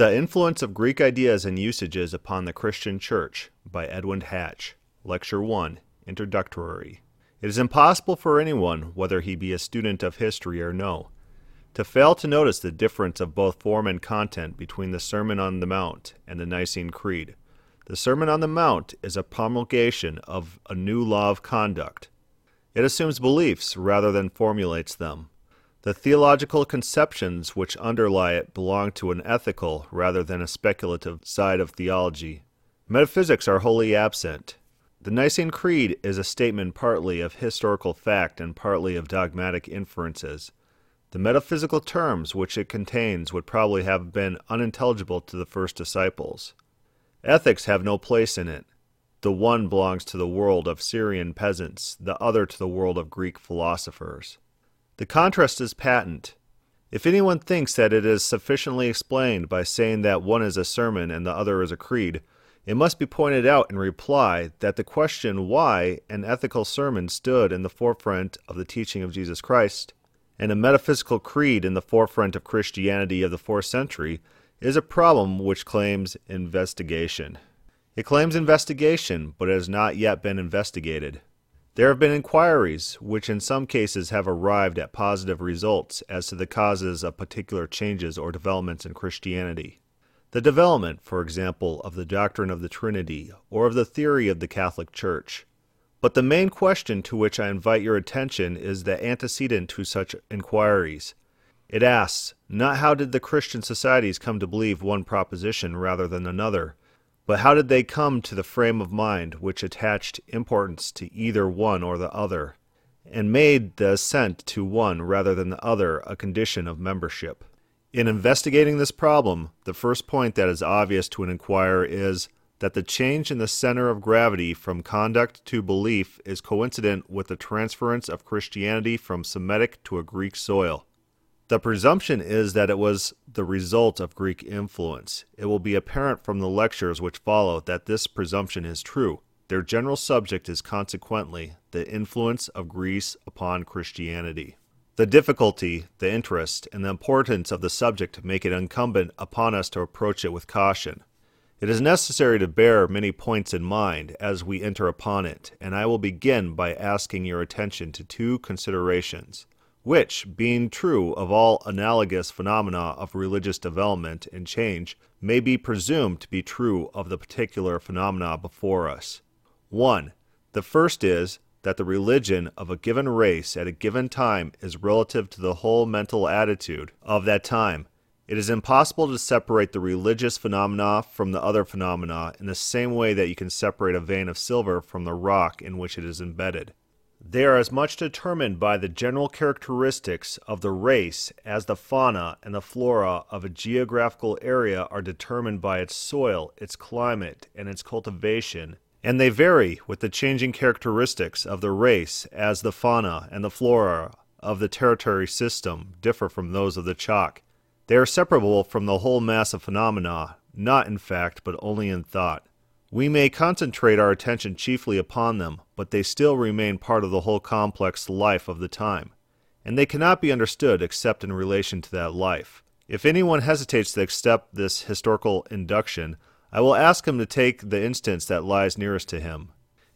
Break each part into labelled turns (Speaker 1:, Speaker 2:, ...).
Speaker 1: The Influence of Greek Ideas and Usages Upon the Christian Church by Edwin Hatch. Lecture 1 Introductory. It is impossible for anyone, whether he be a student of history or no, to fail to notice the difference of both form and content between the Sermon on the Mount and the Nicene Creed. The Sermon on the Mount is a promulgation of a new law of conduct. It assumes beliefs rather than formulates them. The theological conceptions which underlie it belong to an ethical rather than a speculative side of theology. Metaphysics are wholly absent. The Nicene Creed is a statement partly of historical fact and partly of dogmatic inferences. The metaphysical terms which it contains would probably have been unintelligible to the first disciples. Ethics have no place in it. The one belongs to the world of Syrian peasants, the other to the world of Greek philosophers. The contrast is patent. If anyone thinks that it is sufficiently explained by saying that one is a sermon and the other is a creed, it must be pointed out in reply that the question why an ethical sermon stood in the forefront of the teaching of Jesus Christ and a metaphysical creed in the forefront of Christianity of the fourth century is a problem which claims investigation. It claims investigation, but it has not yet been investigated. There have been inquiries which in some cases have arrived at positive results as to the causes of particular changes or developments in Christianity. The development, for example, of the doctrine of the Trinity or of the theory of the Catholic Church. But the main question to which I invite your attention is the antecedent to such inquiries. It asks, not how did the Christian societies come to believe one proposition rather than another, but how did they come to the frame of mind which attached importance to either one or the other, and made the assent to one rather than the other a condition of membership? In investigating this problem, the first point that is obvious to an inquirer is that the change in the center of gravity from conduct to belief is coincident with the transference of Christianity from Semitic to a Greek soil. The presumption is that it was the result of Greek influence. It will be apparent from the lectures which follow that this presumption is true. Their general subject is consequently the influence of Greece upon Christianity. The difficulty, the interest, and the importance of the subject make it incumbent upon us to approach it with caution. It is necessary to bear many points in mind as we enter upon it, and I will begin by asking your attention to two considerations which, being true of all analogous phenomena of religious development and change, may be presumed to be true of the particular phenomena before us. 1. The first is that the religion of a given race at a given time is relative to the whole mental attitude of that time. It is impossible to separate the religious phenomena from the other phenomena in the same way that you can separate a vein of silver from the rock in which it is embedded. They are as much determined by the general characteristics of the race as the fauna and the flora of a geographical area are determined by its soil, its climate, and its cultivation, and they vary with the changing characteristics of the race as the fauna and the flora of the tertiary system differ from those of the chalk. They are separable from the whole mass of phenomena, not in fact, but only in thought. We may concentrate our attention chiefly upon them, but they still remain part of the whole complex life of the time, and they cannot be understood except in relation to that life. If anyone hesitates to accept this historical induction, I will ask him to take the instance that lies nearest to him,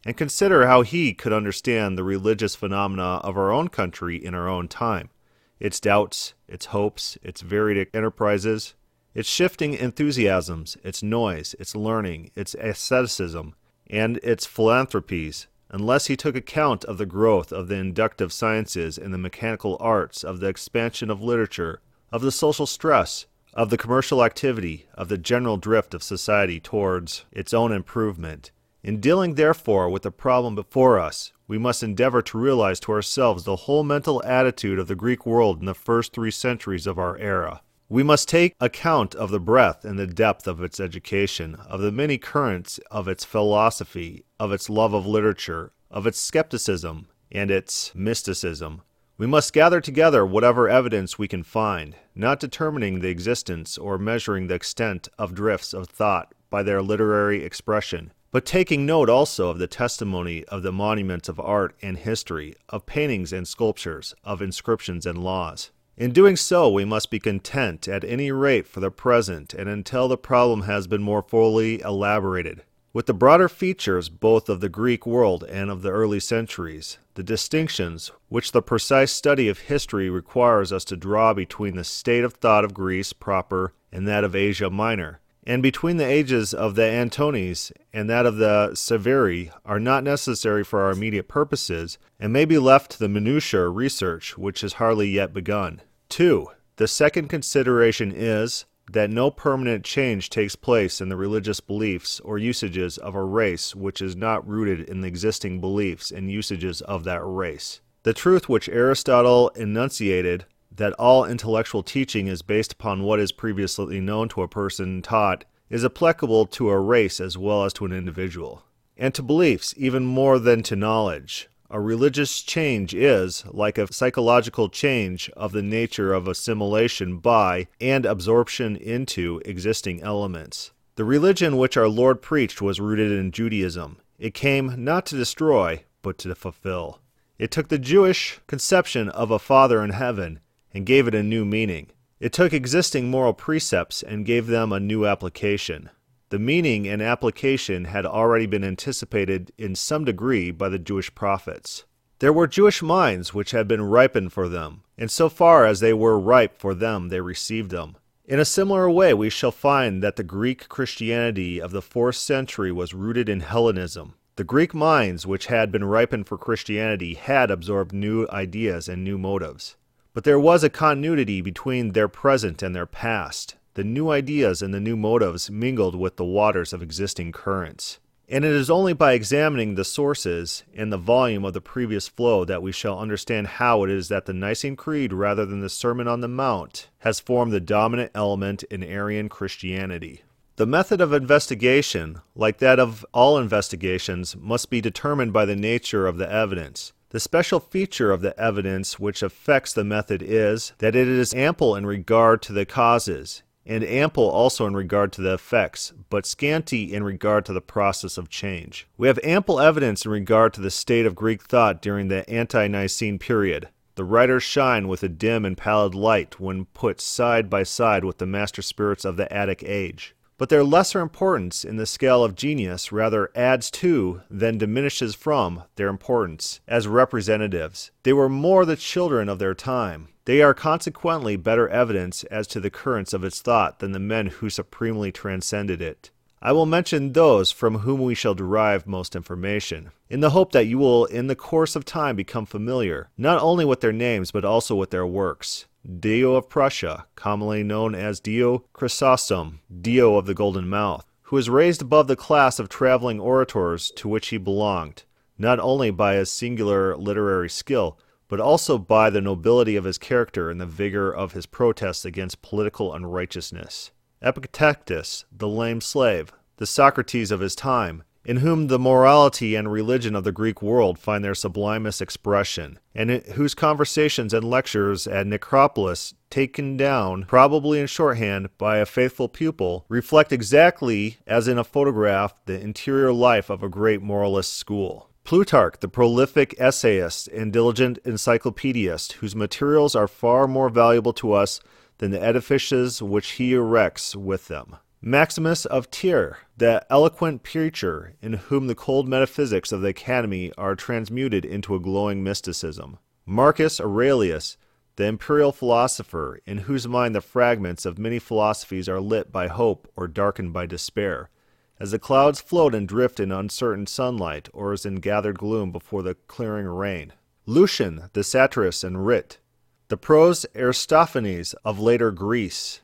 Speaker 1: and consider how he could understand the religious phenomena of our own country in our own time, its doubts, its hopes, its varied enterprises, its shifting enthusiasms, its noise, its learning, its asceticism, and its philanthropies, unless he took account of the growth of the inductive sciences and the mechanical arts, of the expansion of literature, of the social stress, of the commercial activity, of the general drift of society towards its own improvement. In dealing, therefore, with the problem before us, we must endeavor to realize to ourselves the whole mental attitude of the Greek world in the first three centuries of our era. We must take account of the breadth and the depth of its education, of the many currents of its philosophy, of its love of literature, of its skepticism and its mysticism. We must gather together whatever evidence we can find, not determining the existence or measuring the extent of drifts of thought by their literary expression, but taking note also of the testimony of the monuments of art and history, of paintings and sculptures, of inscriptions and laws. In doing so, we must be content at any rate for the present and until the problem has been more fully elaborated. With the broader features both of the Greek world and of the early centuries, the distinctions which the precise study of history requires us to draw between the state of thought of Greece proper and that of Asia Minor, and between the ages of the Antonines and that of the Severi are not necessary for our immediate purposes, and may be left to the minutiae research which has hardly yet begun. 2. The second consideration is that no permanent change takes place in the religious beliefs or usages of a race which is not rooted in the existing beliefs and usages of that race. The truth which Aristotle enunciated that all intellectual teaching is based upon what is previously known to a person taught is applicable to a race as well as to an individual, and to beliefs even more than to knowledge. A religious change is, like a psychological change, of the nature of assimilation by and absorption into existing elements. The religion which our Lord preached was rooted in Judaism. It came not to destroy, but to fulfill. It took the Jewish conception of a Father in heaven and gave it a new meaning. It took existing moral precepts and gave them a new application. The meaning and application had already been anticipated in some degree by the Jewish prophets. There were Jewish minds which had been ripened for them, and so far as they were ripe for them, they received them. In a similar way, we shall find that the Greek Christianity of the fourth century was rooted in Hellenism. The Greek minds which had been ripened for Christianity had absorbed new ideas and new motives. But there was a continuity between their present and their past. The new ideas and the new motives mingled with the waters of existing currents. And it is only by examining the sources and the volume of the previous flow that we shall understand how it is that the Nicene Creed, rather than the Sermon on the Mount, has formed the dominant element in Arian Christianity. The method of investigation, like that of all investigations, must be determined by the nature of the evidence. The special feature of the evidence which affects the method is that it is ample in regard to the causes, and ample also in regard to the effects, but scanty in regard to the process of change. We have ample evidence in regard to the state of Greek thought during the ante Nicene period. The writers shine with a dim and pallid light when put side by side with the master spirits of the Attic age but their lesser importance in the scale of genius rather adds to than diminishes from their importance as representatives. They were more the children of their time. They are consequently better evidence as to the currents of its thought than the men who supremely transcended it. I will mention those from whom we shall derive most information, in the hope that you will in the course of time become familiar, not only with their names but also with their works. Dio of Prusa, commonly known as Dio Chrysostom, Dio of the Golden Mouth, who was raised above the class of traveling orators to which he belonged, not only by his singular literary skill, but also by the nobility of his character and the vigor of his protests against political unrighteousness. Epictetus, the lame slave, the Socrates of his time, in whom the morality and religion of the Greek world find their sublimest expression, and whose conversations and lectures at Nicopolis, taken down, probably in shorthand, by a faithful pupil, reflect exactly as in a photograph the interior life of a great moralist school. Plutarch, the prolific essayist and diligent encyclopedist, whose materials are far more valuable to us than the edifices which he erects with them. Maximus of Tyre, the eloquent preacher in whom the cold metaphysics of the Academy are transmuted into a glowing mysticism. Marcus Aurelius, the imperial philosopher, in whose mind the fragments of many philosophies are lit by hope or darkened by despair, as the clouds float and drift in uncertain sunlight or as in gathered gloom before the clearing rain. Lucian, the satirist and wit, the prose Aristophanes of later Greece,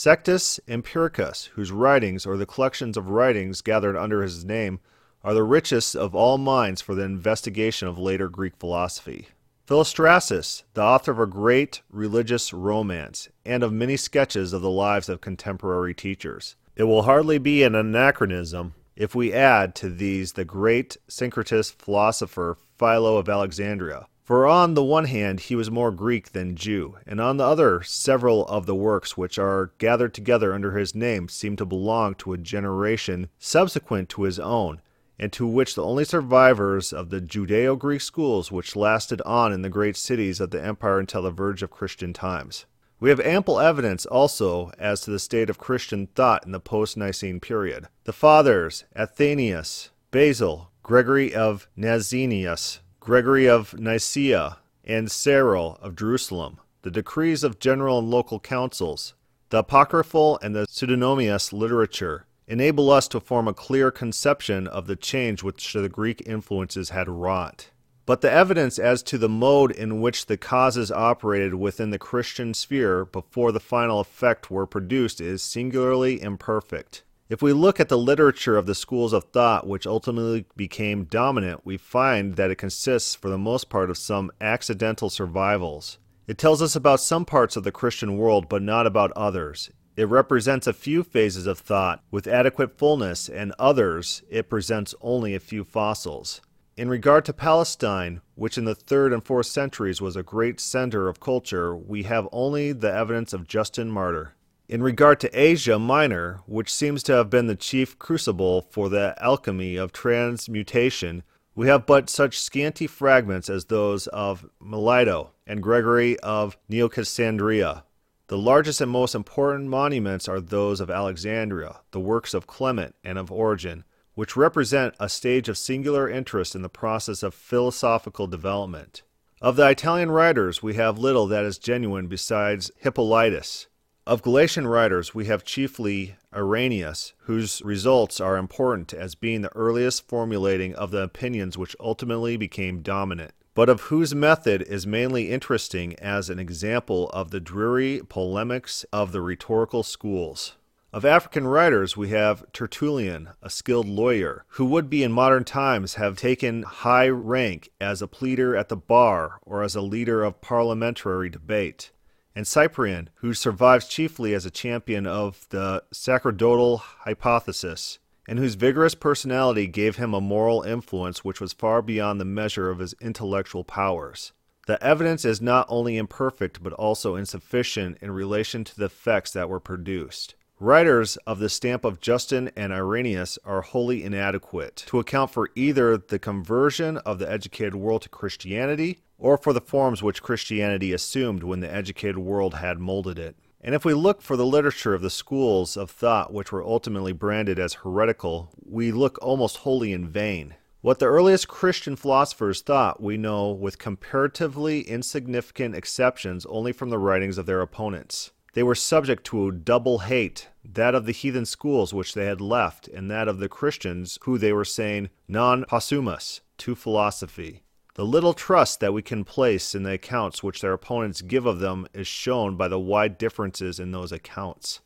Speaker 1: Sextus Empiricus, whose writings, or the collections of writings gathered under his name, are the richest of all minds for the investigation of later Greek philosophy. Philostratus, the author of a great religious romance and of many sketches of the lives of contemporary teachers. It will hardly be an anachronism if we add to these the great syncretist philosopher Philo of Alexandria, for on the one hand he was more Greek than Jew, and on the other several of the works which are gathered together under his name seem to belong to a generation subsequent to his own, and to which the only survivors of the Judeo Greek schools which lasted on in the great cities of the empire until the verge of Christian times. We have ample evidence also as to the state of Christian thought in the post Nicene period. The Fathers, Athanasius, Basil, Gregory of Nazianzus, Gregory of Nyssa, and Cyril of Jerusalem, the decrees of general and local councils, the apocryphal and the pseudonymous literature, enable us to form a clear conception of the change which the Greek influences had wrought. But the evidence as to the mode in which the causes operated within the Christian sphere before the final effect were produced is singularly imperfect. If we look at the literature of the schools of thought which ultimately became dominant, we find that it consists for the most part of some accidental survivals. It tells us about some parts of the Christian world, but not about others. It represents a few phases of thought with adequate fullness, and others it presents only a few fossils. In regard to Palestine, which in the third and fourth centuries was a great center of culture, we have only the evidence of Justin Martyr. In regard to Asia Minor, which seems to have been the chief crucible for the alchemy of transmutation, we have but such scanty fragments as those of Melito and Gregory of Neocaesarea. The largest and most important monuments are those of Alexandria, the works of Clement and of Origen, which represent a stage of singular interest in the process of philosophical development. Of the Italian writers, we have little that is genuine besides Hippolytus. Of Gallican writers, we have chiefly Irenaeus, whose results are important as being the earliest formulating of the opinions which ultimately became dominant, but of whose method is mainly interesting as an example of the dreary polemics of the rhetorical schools. Of African writers, we have Tertullian, a skilled lawyer, who would be in modern times have taken high rank as a pleader at the bar or as a leader of parliamentary debate, and Cyprian, who survives chiefly as a champion of the sacerdotal hypothesis, and whose vigorous personality gave him a moral influence which was far beyond the measure of his intellectual powers. The evidence is not only imperfect but also insufficient in relation to the effects that were produced. Writers of the stamp of Justin and Irenaeus are wholly inadequate to account for either the conversion of the educated world to Christianity or for the forms which Christianity assumed when the educated world had molded it. And if we look for the literature of the schools of thought which were ultimately branded as heretical, we look almost wholly in vain. What the earliest Christian philosophers thought we know with comparatively insignificant exceptions only from the writings of their opponents. They were subject to a double hate that of the heathen schools which they had left, and that of the Christians who they were saying non possumus to philosophy. The little trust that we can place in the accounts which their opponents give of them is shown by the wide differences in those accounts.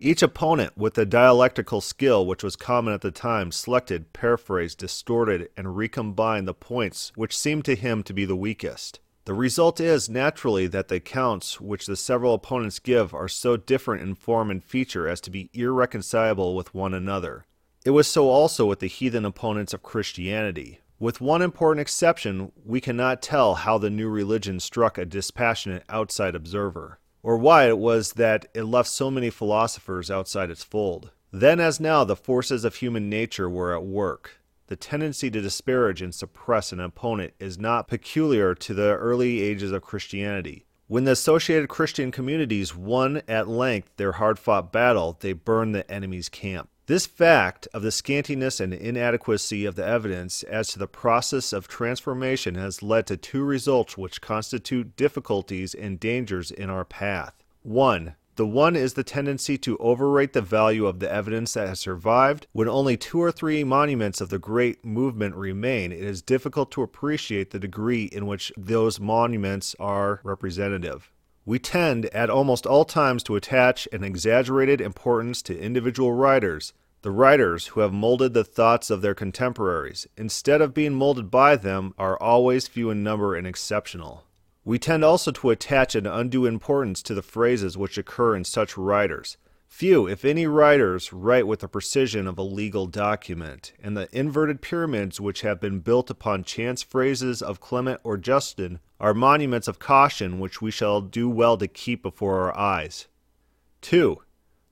Speaker 1: Each opponent, with the dialectical skill which was common at the time, selected, paraphrased, distorted, and recombined the points which seemed to him to be the weakest. The result is, naturally, that the accounts which the several opponents give are so different in form and feature as to be irreconcilable with one another. It was so also with the heathen opponents of Christianity. With one important exception, we cannot tell how the new religion struck a dispassionate outside observer, or why it was that it left so many philosophers outside its fold. Then, as now, the forces of human nature were at work. The tendency to disparage and suppress an opponent is not peculiar to the early ages of Christianity. When the associated Christian communities won at length their hard fought battle, they burned the enemy's camp. This fact of the scantiness and inadequacy of the evidence as to the process of transformation has led to two results which constitute difficulties and dangers in our path. 1. The one is the tendency to overrate the value of the evidence that has survived. When only two or three monuments of the great movement remain, it is difficult to appreciate the degree in which those monuments are representative. We tend at almost all times to attach an exaggerated importance to individual writers, the writers who have molded the thoughts of their contemporaries, instead of being molded by them, are always few in number and exceptional. We tend also to attach an undue importance to the phrases which occur in such writers. Few, if any, writers write with the precision of a legal document, and the inverted pyramids which have been built upon chance phrases of Clement or Justin are monuments of caution which we shall do well to keep before our eyes. 2.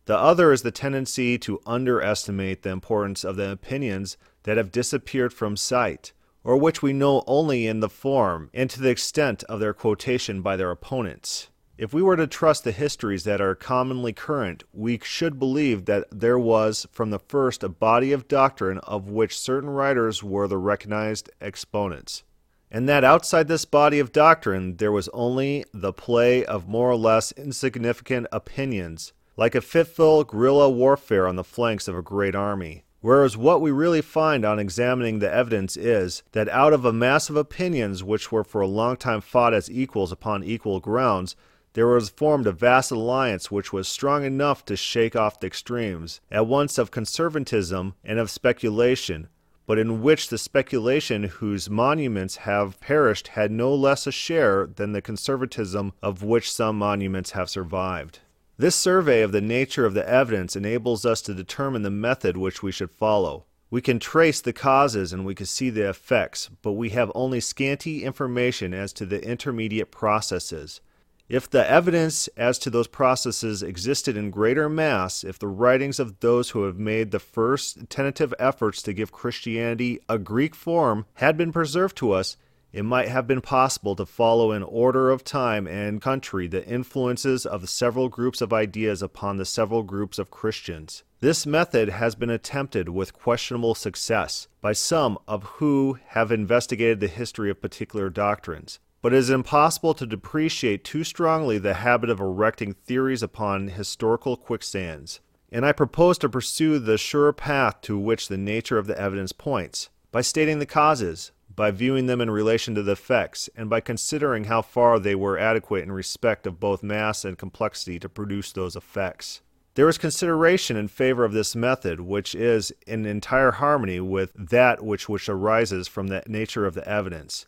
Speaker 1: The other is the tendency to underestimate the importance of the opinions that have disappeared from sight, or which we know only in the form and to the extent of their quotation by their opponents. If we were to trust the histories that are commonly current, we should believe that there was from the first a body of doctrine of which certain writers were the recognized exponents, and that outside this body of doctrine there was only the play of more or less insignificant opinions, like a fitful guerrilla warfare on the flanks of a great army. Whereas what we really find on examining the evidence is that out of a mass of opinions which were for a long time fought as equals upon equal grounds, there was formed a vast alliance which was strong enough to shake off the extremes, at once of conservatism and of speculation, but in which the speculation whose monuments have perished had no less a share than the conservatism of which some monuments have survived. This survey of the nature of the evidence enables us to determine the method which we should follow. We can trace the causes and we can see the effects, but we have only scanty information as to the intermediate processes. If the evidence as to those processes existed in greater mass, if the writings of those who have made the first tentative efforts to give Christianity a Greek form had been preserved to us, it might have been possible to follow in order of time and country the influences of the several groups of ideas upon the several groups of Christians. This method has been attempted with questionable success by some of who have investigated the history of particular doctrines but it is impossible to depreciate too strongly the habit of erecting theories upon historical quicksands. And I propose to pursue the sure path to which the nature of the evidence points, by stating the causes, by viewing them in relation to the effects, and by considering how far they were adequate in respect of both mass and complexity to produce those effects. There is consideration in favor of this method, which is in entire harmony with that which, which arises from the nature of the evidence.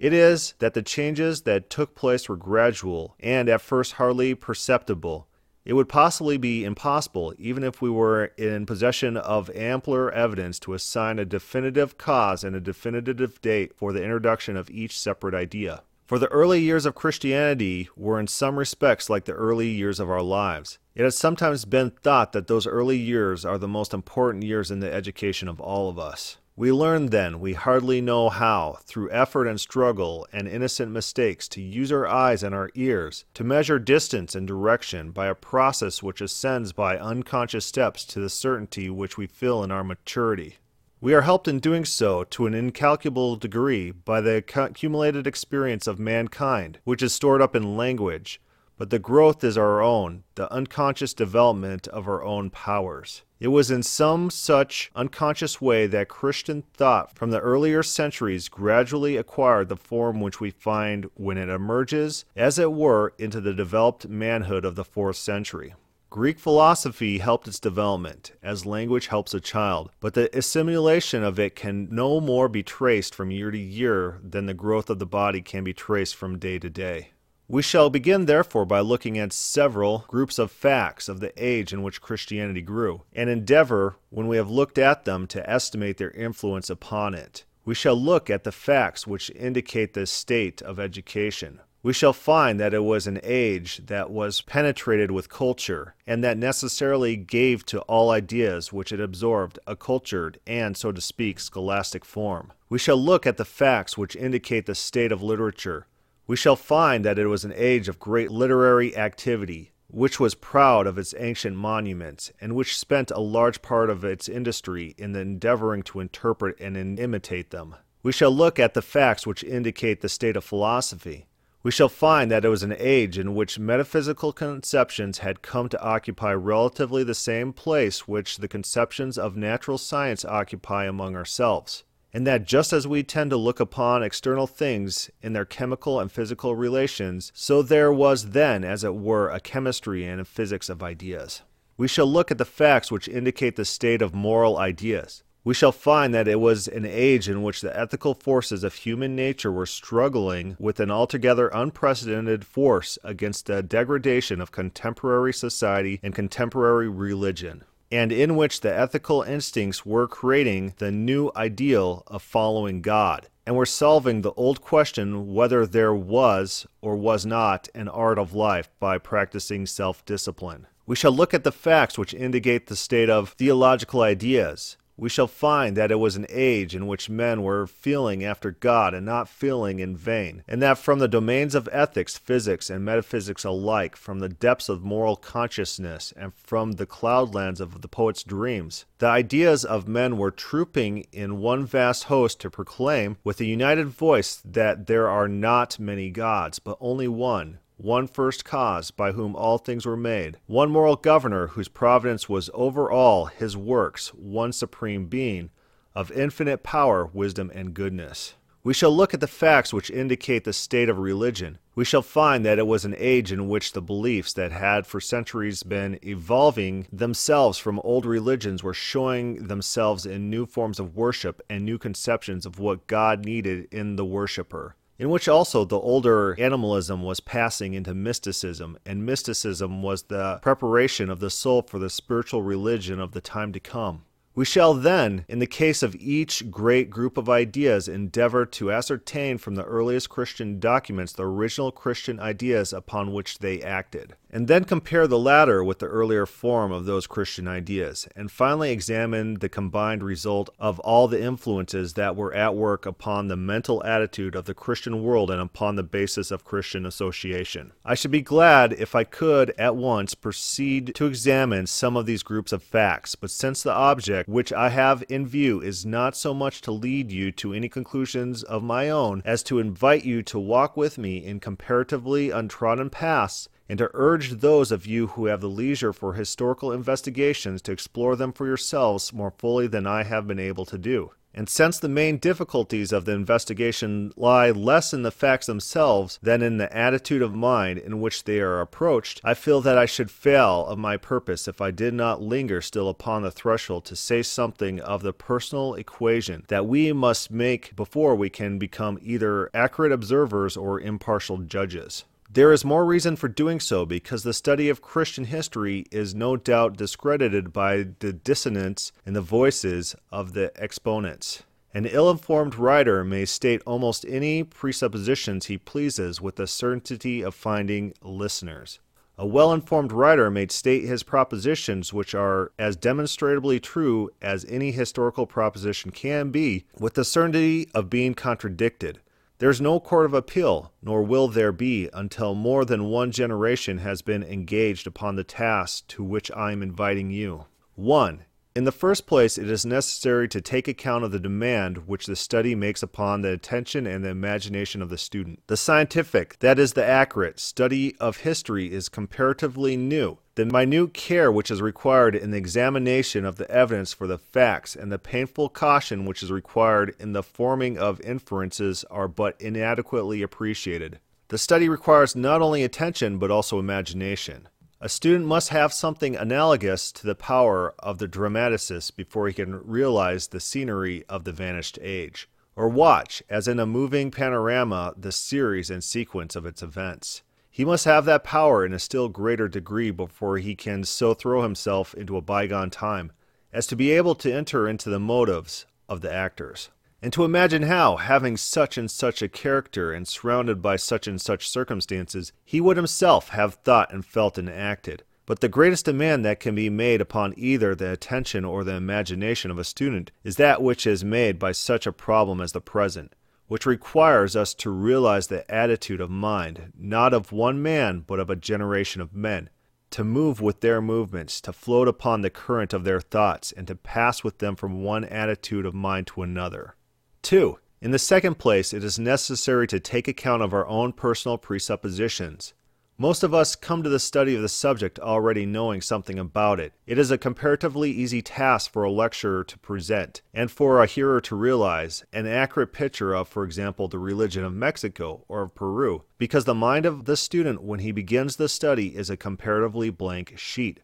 Speaker 1: It is that the changes that took place were gradual and at first hardly perceptible. It would possibly be impossible, even if we were in possession of ampler evidence, to assign a definitive cause and a definitive date for the introduction of each separate idea. For the early years of Christianity were in some respects like the early years of our lives. It has sometimes been thought that those early years are the most important years in the education of all of us. We learn then, we hardly know how, through effort and struggle and innocent mistakes, to use our eyes and our ears, to measure distance and direction by a process which ascends by unconscious steps to the certainty which we feel in our maturity. We are helped in doing so to an incalculable degree by the accumulated experience of mankind, which is stored up in language, but the growth is our own, the unconscious development of our own powers. It was in some such unconscious way that Christian thought from the earlier centuries gradually acquired the form which we find when it emerges, as it were, into the developed manhood of the fourth century. Greek philosophy helped its development, as language helps a child, but the assimilation of it can no more be traced from year to year than the growth of the body can be traced from day to day. We shall begin, therefore, by looking at several groups of facts of the age in which Christianity grew, and endeavor, when we have looked at them, to estimate their influence upon it. We shall look at the facts which indicate the state of education. We shall find that it was an age that was penetrated with culture, and that necessarily gave to all ideas which it absorbed a cultured and, so to speak, scholastic form. We shall look at the facts which indicate the state of literature, we shall find that it was an age of great literary activity, which was proud of its ancient monuments, and which spent a large part of its industry in endeavoring to interpret and imitate them. We shall look at the facts which indicate the state of philosophy. We shall find that it was an age in which metaphysical conceptions had come to occupy relatively the same place which the conceptions of natural science occupy among ourselves and that just as we tend to look upon external things in their chemical and physical relations, so there was then, as it were, a chemistry and a physics of ideas. We shall look at the facts which indicate the state of moral ideas. We shall find that it was an age in which the ethical forces of human nature were struggling with an altogether unprecedented force against the degradation of contemporary society and contemporary religion and in which the ethical instincts were creating the new ideal of following God, and were solving the old question whether there was or was not an art of life by practicing self discipline. We shall look at the facts which indicate the state of theological ideas. We shall find that it was an age in which men were feeling after God and not feeling in vain, and that from the domains of ethics, physics, and metaphysics alike, from the depths of moral consciousness, and from the cloudlands of the poet's dreams, the ideas of men were trooping in one vast host to proclaim with a united voice that there are not many gods, but only one, one first cause by whom all things were made, one moral governor whose providence was over all his works, one supreme being, of infinite power, wisdom, and goodness. We shall look at the facts which indicate the state of religion. We shall find that it was an age in which the beliefs that had for centuries been evolving themselves from old religions were showing themselves in new forms of worship and new conceptions of what God needed in the worshiper in which also the older animalism was passing into mysticism, and mysticism was the preparation of the soul for the spiritual religion of the time to come. We shall then, in the case of each great group of ideas, endeavor to ascertain from the earliest Christian documents the original Christian ideas upon which they acted, and then compare the latter with the earlier form of those Christian ideas, and finally examine the combined result of all the influences that were at work upon the mental attitude of the Christian world and upon the basis of Christian association. I should be glad if I could at once proceed to examine some of these groups of facts, but since the object which I have in view is not so much to lead you to any conclusions of my own as to invite you to walk with me in comparatively untrodden paths and to urge those of you who have the leisure for historical investigations to explore them for yourselves more fully than I have been able to do. And since the main difficulties of the investigation lie less in the facts themselves than in the attitude of mind in which they are approached, I feel that I should fail of my purpose if I did not linger still upon the threshold to say something of the personal equation that we must make before we can become either accurate observers or impartial judges. There is more reason for doing so because the study of Christian history is no doubt discredited by the dissonance in the voices of the exponents. An ill informed writer may state almost any presuppositions he pleases with the certainty of finding listeners. A well informed writer may state his propositions, which are as demonstrably true as any historical proposition can be, with the certainty of being contradicted. There's no court of appeal, nor will there be until more than one generation has been engaged upon the task to which I am inviting you. 1. In the first place, it is necessary to take account of the demand which the study makes upon the attention and the imagination of the student. The scientific, that is, the accurate, study of history is comparatively new. The minute care which is required in the examination of the evidence for the facts and the painful caution which is required in the forming of inferences are but inadequately appreciated. The study requires not only attention but also imagination. A student must have something analogous to the power of the dramatist before he can realize the scenery of the vanished age, or watch, as in a moving panorama, the series and sequence of its events. He must have that power in a still greater degree before he can so throw himself into a bygone time as to be able to enter into the motives of the actors, and to imagine how, having such and such a character and surrounded by such and such circumstances, he would himself have thought and felt and acted. But the greatest demand that can be made upon either the attention or the imagination of a student is that which is made by such a problem as the present which requires us to realize the attitude of mind, not of one man, but of a generation of men, to move with their movements, to float upon the current of their thoughts, and to pass with them from one attitude of mind to another. 2. In the second place, it is necessary to take account of our own personal presuppositions. Most of us come to the study of the subject already knowing something about it. It is a comparatively easy task for a lecturer to present, and for a hearer to realize, an accurate picture of, for example, the religion of Mexico or of Peru, because the mind of the student when he begins the study is a comparatively blank sheet.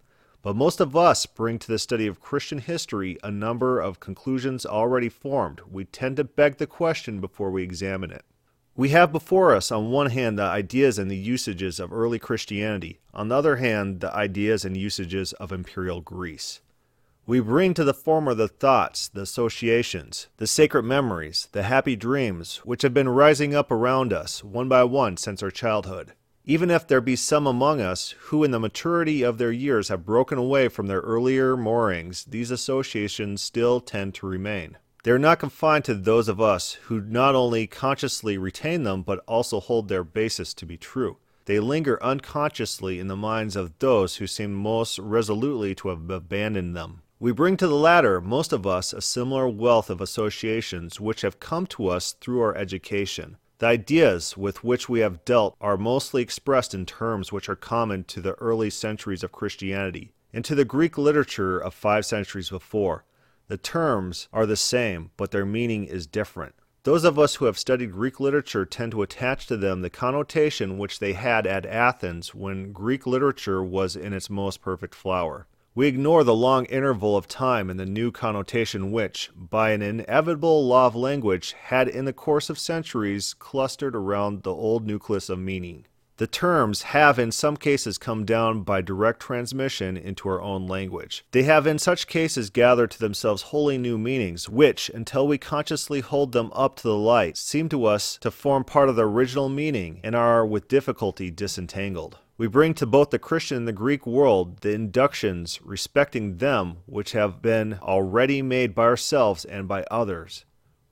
Speaker 1: But most of us bring to the study of Christian history a number of conclusions already formed. We tend to beg the question before we examine it. We have before us, on one hand, the ideas and the usages of early Christianity, on the other hand, the ideas and usages of imperial Greece. We bring to the former the thoughts, the associations, the sacred memories, the happy dreams which have been rising up around us, one by one, since our childhood. Even if there be some among us who, in the maturity of their years, have broken away from their earlier moorings, these associations still tend to remain. They are not confined to those of us who not only consciously retain them, but also hold their basis to be true. They linger unconsciously in the minds of those who seem most resolutely to have abandoned them. We bring to the latter, most of us, a similar wealth of associations which have come to us through our education. The ideas with which we have dealt are mostly expressed in terms which are common to the early centuries of Christianity and to the Greek literature of five centuries before. The terms are the same, but their meaning is different. Those of us who have studied Greek literature tend to attach to them the connotation which they had at Athens when Greek literature was in its most perfect flower. We ignore the long interval of time and the new connotation which, by an inevitable law of language, had in the course of centuries clustered around the old nucleus of meaning. The terms have in some cases come down by direct transmission into our own language. They have in such cases gathered to themselves wholly new meanings, which, until we consciously hold them up to the light, seem to us to form part of the original meaning and are with difficulty disentangled. We bring to both the Christian and the Greek world the inductions respecting them which have been already made by ourselves and by others.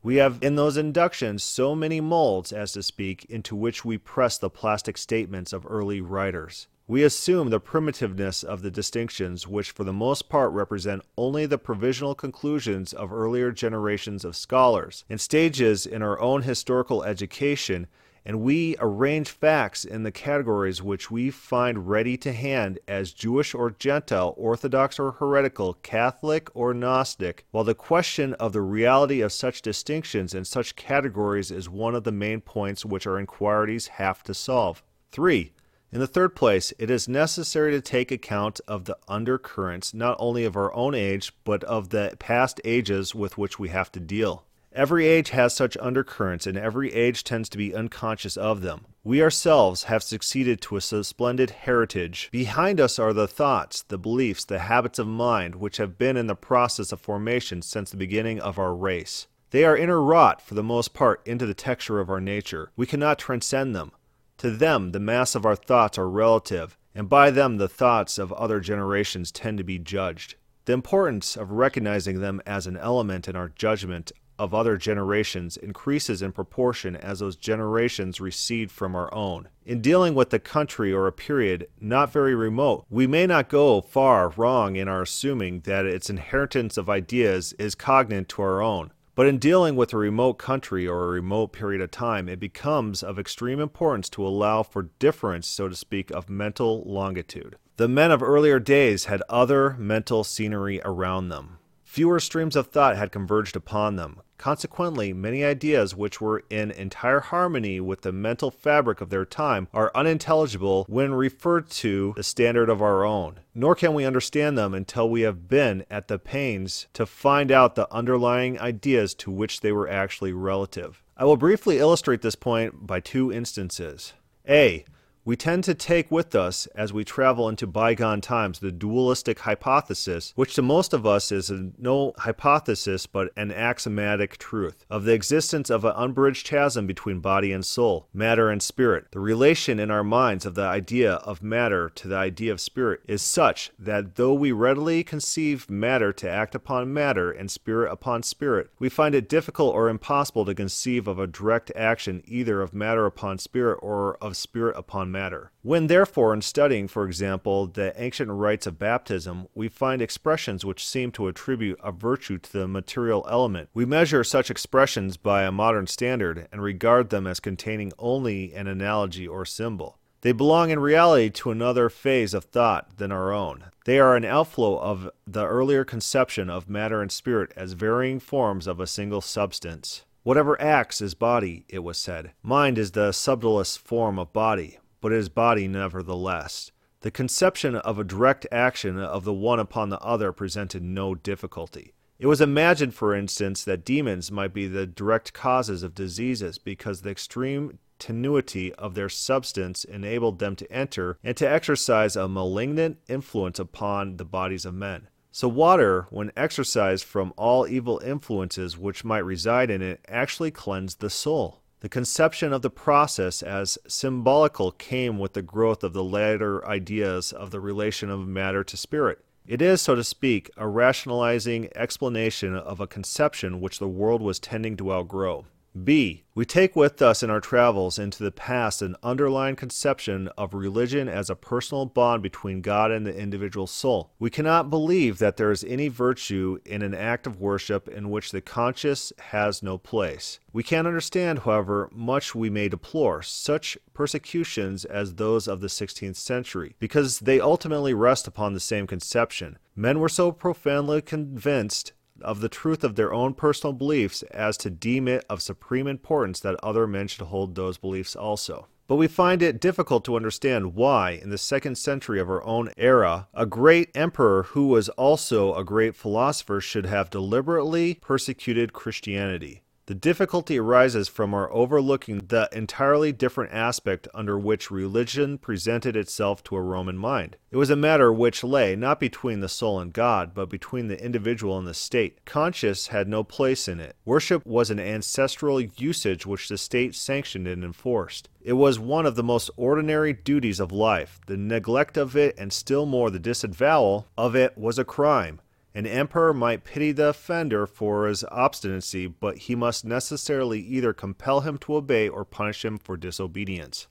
Speaker 1: We have in those inductions so many molds, as to speak, into which we press the plastic statements of early writers. We assume the primitiveness of the distinctions, which for the most part represent only the provisional conclusions of earlier generations of scholars, and stages in our own historical education and we arrange facts in the categories which we find ready to hand as Jewish or Gentile, Orthodox or heretical, Catholic or Gnostic, while the question of the reality of such distinctions and such categories is one of the main points which our inquiries have to solve. 3. In the third place, it is necessary to take account of the undercurrents not only of our own age, but of the past ages with which we have to deal. Every age has such undercurrents, and every age tends to be unconscious of them. We ourselves have succeeded to a splendid heritage. Behind us are the thoughts, the beliefs, the habits of mind which have been in the process of formation since the beginning of our race. They are interwrought, for the most part, into the texture of our nature. We cannot transcend them. To them, the mass of our thoughts are relative, and by them the thoughts of other generations tend to be judged. The importance of recognizing them as an element in our judgment of other generations increases in proportion as those generations recede from our own. In dealing with a country or a period not very remote, we may not go far wrong in our assuming that its inheritance of ideas is cognate to our own. But in dealing with a remote country or a remote period of time, it becomes of extreme importance to allow for difference, so to speak, of mental longitude. The men of earlier days had other mental scenery around them. Fewer streams of thought had converged upon them. Consequently, many ideas which were in entire harmony with the mental fabric of their time are unintelligible when referred to the standard of our own. Nor can we understand them until we have been at the pains to find out the underlying ideas to which they were actually relative. I will briefly illustrate this point by two instances. A. We tend to take with us, as we travel into bygone times, the dualistic hypothesis, which to most of us is no hypothesis but an axiomatic truth, of the existence of an unbridged chasm between body and soul, matter and spirit. The relation in our minds of the idea of matter to the idea of spirit is such that though we readily conceive matter to act upon matter and spirit upon spirit, we find it difficult or impossible to conceive of a direct action either of matter upon spirit or of spirit upon matter. When, therefore, in studying, for example, the ancient rites of baptism, we find expressions which seem to attribute a virtue to the material element, we measure such expressions by a modern standard and regard them as containing only an analogy or symbol. They belong in reality to another phase of thought than our own. They are an outflow of the earlier conception of matter and spirit as varying forms of a single substance. Whatever acts is body, it was said. Mind is the subtlest form of body but his body nevertheless. The conception of a direct action of the one upon the other presented no difficulty. It was imagined, for instance, that demons might be the direct causes of diseases because the extreme tenuity of their substance enabled them to enter and to exercise a malignant influence upon the bodies of men. So, water, when exorcised from all evil influences which might reside in it, actually cleansed the soul. The conception of the process as symbolical came with the growth of the later ideas of the relation of matter to spirit. It is, so to speak, a rationalizing explanation of a conception which the world was tending to outgrow. B. We take with us in our travels into the past an underlying conception of religion as a personal bond between God and the individual soul. We cannot believe that there is any virtue in an act of worship in which the conscience has no place. We can understand, however, much we may deplore such persecutions as those of the 16th century, because they ultimately rest upon the same conception. Men were so profoundly convinced of the truth of their own personal beliefs as to deem it of supreme importance that other men should hold those beliefs also. But we find it difficult to understand why, in the second century of our own era, a great emperor who was also a great philosopher should have deliberately persecuted Christianity. The difficulty arises from our overlooking the entirely different aspect under which religion presented itself to a Roman mind. It was a matter which lay not between the soul and God, but between the individual and the state. Conscience had no place in it. Worship was an ancestral usage which the state sanctioned and enforced. It was one of the most ordinary duties of life. The neglect of it, and still more the disavowal of it, was a crime. An emperor might pity the offender for his obstinacy, but he must necessarily either compel him to obey or punish him for disobedience.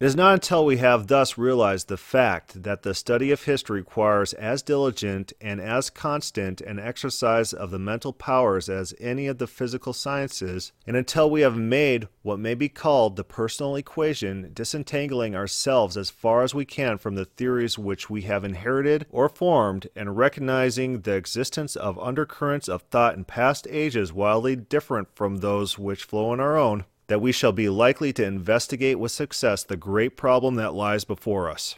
Speaker 1: It is not until we have thus realized the fact that the study of history requires as diligent and as constant an exercise of the mental powers as any of the physical sciences, and until we have made what may be called the personal equation, disentangling ourselves as far as we can from the theories which we have inherited or formed, and recognizing the existence of undercurrents of thought in past ages wildly different from those which flow in our own, that we shall be likely to investigate with success the great problem that lies before us.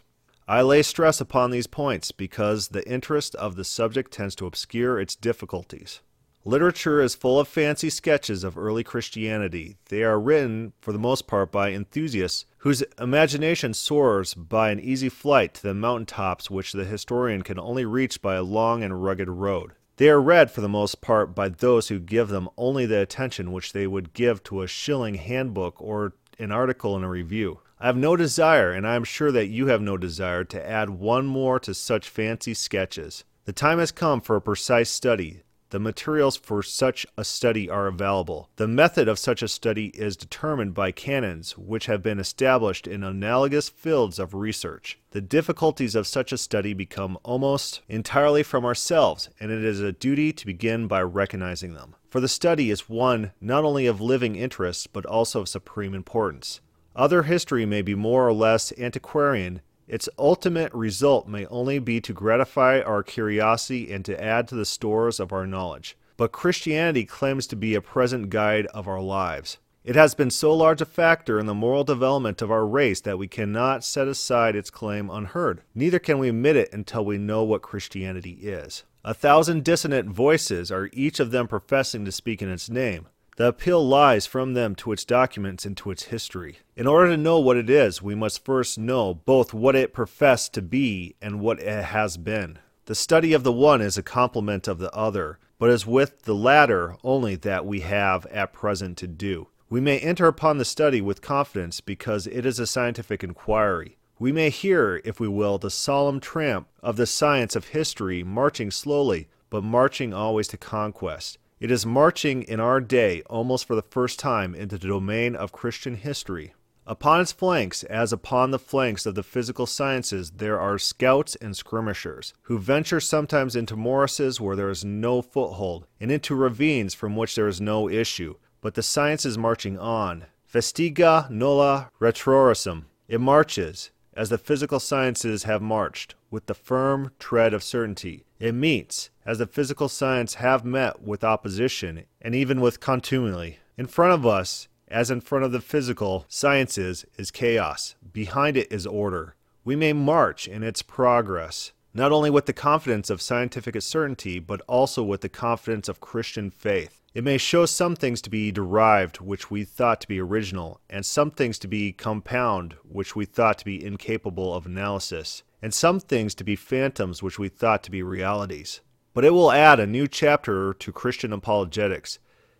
Speaker 1: I lay stress upon these points because the interest of the subject tends to obscure its difficulties. Literature is full of fancy sketches of early Christianity. They are written, for the most part, by enthusiasts whose imagination soars by an easy flight to the mountain tops which the historian can only reach by a long and rugged road. They are read for the most part by those who give them only the attention which they would give to a shilling handbook or an article in a review. I have no desire, and I am sure that you have no desire, to add one more to such fancy sketches. The time has come for a precise study, the materials for such a study are available. The method of such a study is determined by canons which have been established in analogous fields of research. The difficulties of such a study become almost entirely from ourselves, and it is a duty to begin by recognizing them. For the study is one not only of living interests but also of supreme importance. Other history may be more or less antiquarian its ultimate result may only be to gratify our curiosity and to add to the stores of our knowledge. But Christianity claims to be a present guide of our lives. It has been so large a factor in the moral development of our race that we cannot set aside its claim unheard. Neither can we admit it until we know what Christianity is. A thousand dissonant voices are each of them professing to speak in its name. The appeal lies from them to its documents and to its history. In order to know what it is, we must first know both what it professed to be and what it has been. The study of the one is a complement of the other, but is with the latter only that we have at present to do. We may enter upon the study with confidence because it is a scientific inquiry. We may hear, if we will, the solemn tramp of the science of history marching slowly, but marching always to conquest. It is marching in our day almost for the first time into the domain of Christian history. Upon its flanks, as upon the flanks of the physical sciences, there are scouts and skirmishers, who venture sometimes into morasses where there is no foothold, and into ravines from which there is no issue. But the science is marching on. Vestigia nulla retrorsum. It marches, as the physical sciences have marched, with the firm tread of certainty. It meets, as the physical sciences have met with opposition and even with contumely. In front of us, as in front of the physical sciences, is chaos. Behind it is order. We may march in its progress, not only with the confidence of scientific certainty, but also with the confidence of Christian faith. It may show some things to be derived which we thought to be original, and some things to be compound which we thought to be incapable of analysis, and some things to be phantoms which we thought to be realities. But it will add a new chapter to Christian apologetics.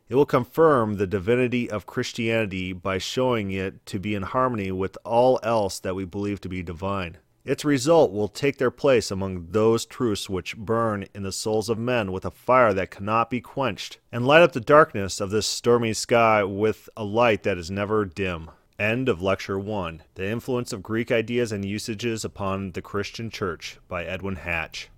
Speaker 1: It will confirm the divinity of Christianity by showing it to be in harmony with all else that we believe to be divine. Its result will take their place among those truths which burn in the souls of men with a fire that cannot be quenched, and light up the darkness of this stormy sky with a light that is never dim. End of Lecture 1 The Influence of Greek Ideas and Usages Upon the Christian Church by Edwin Hatch.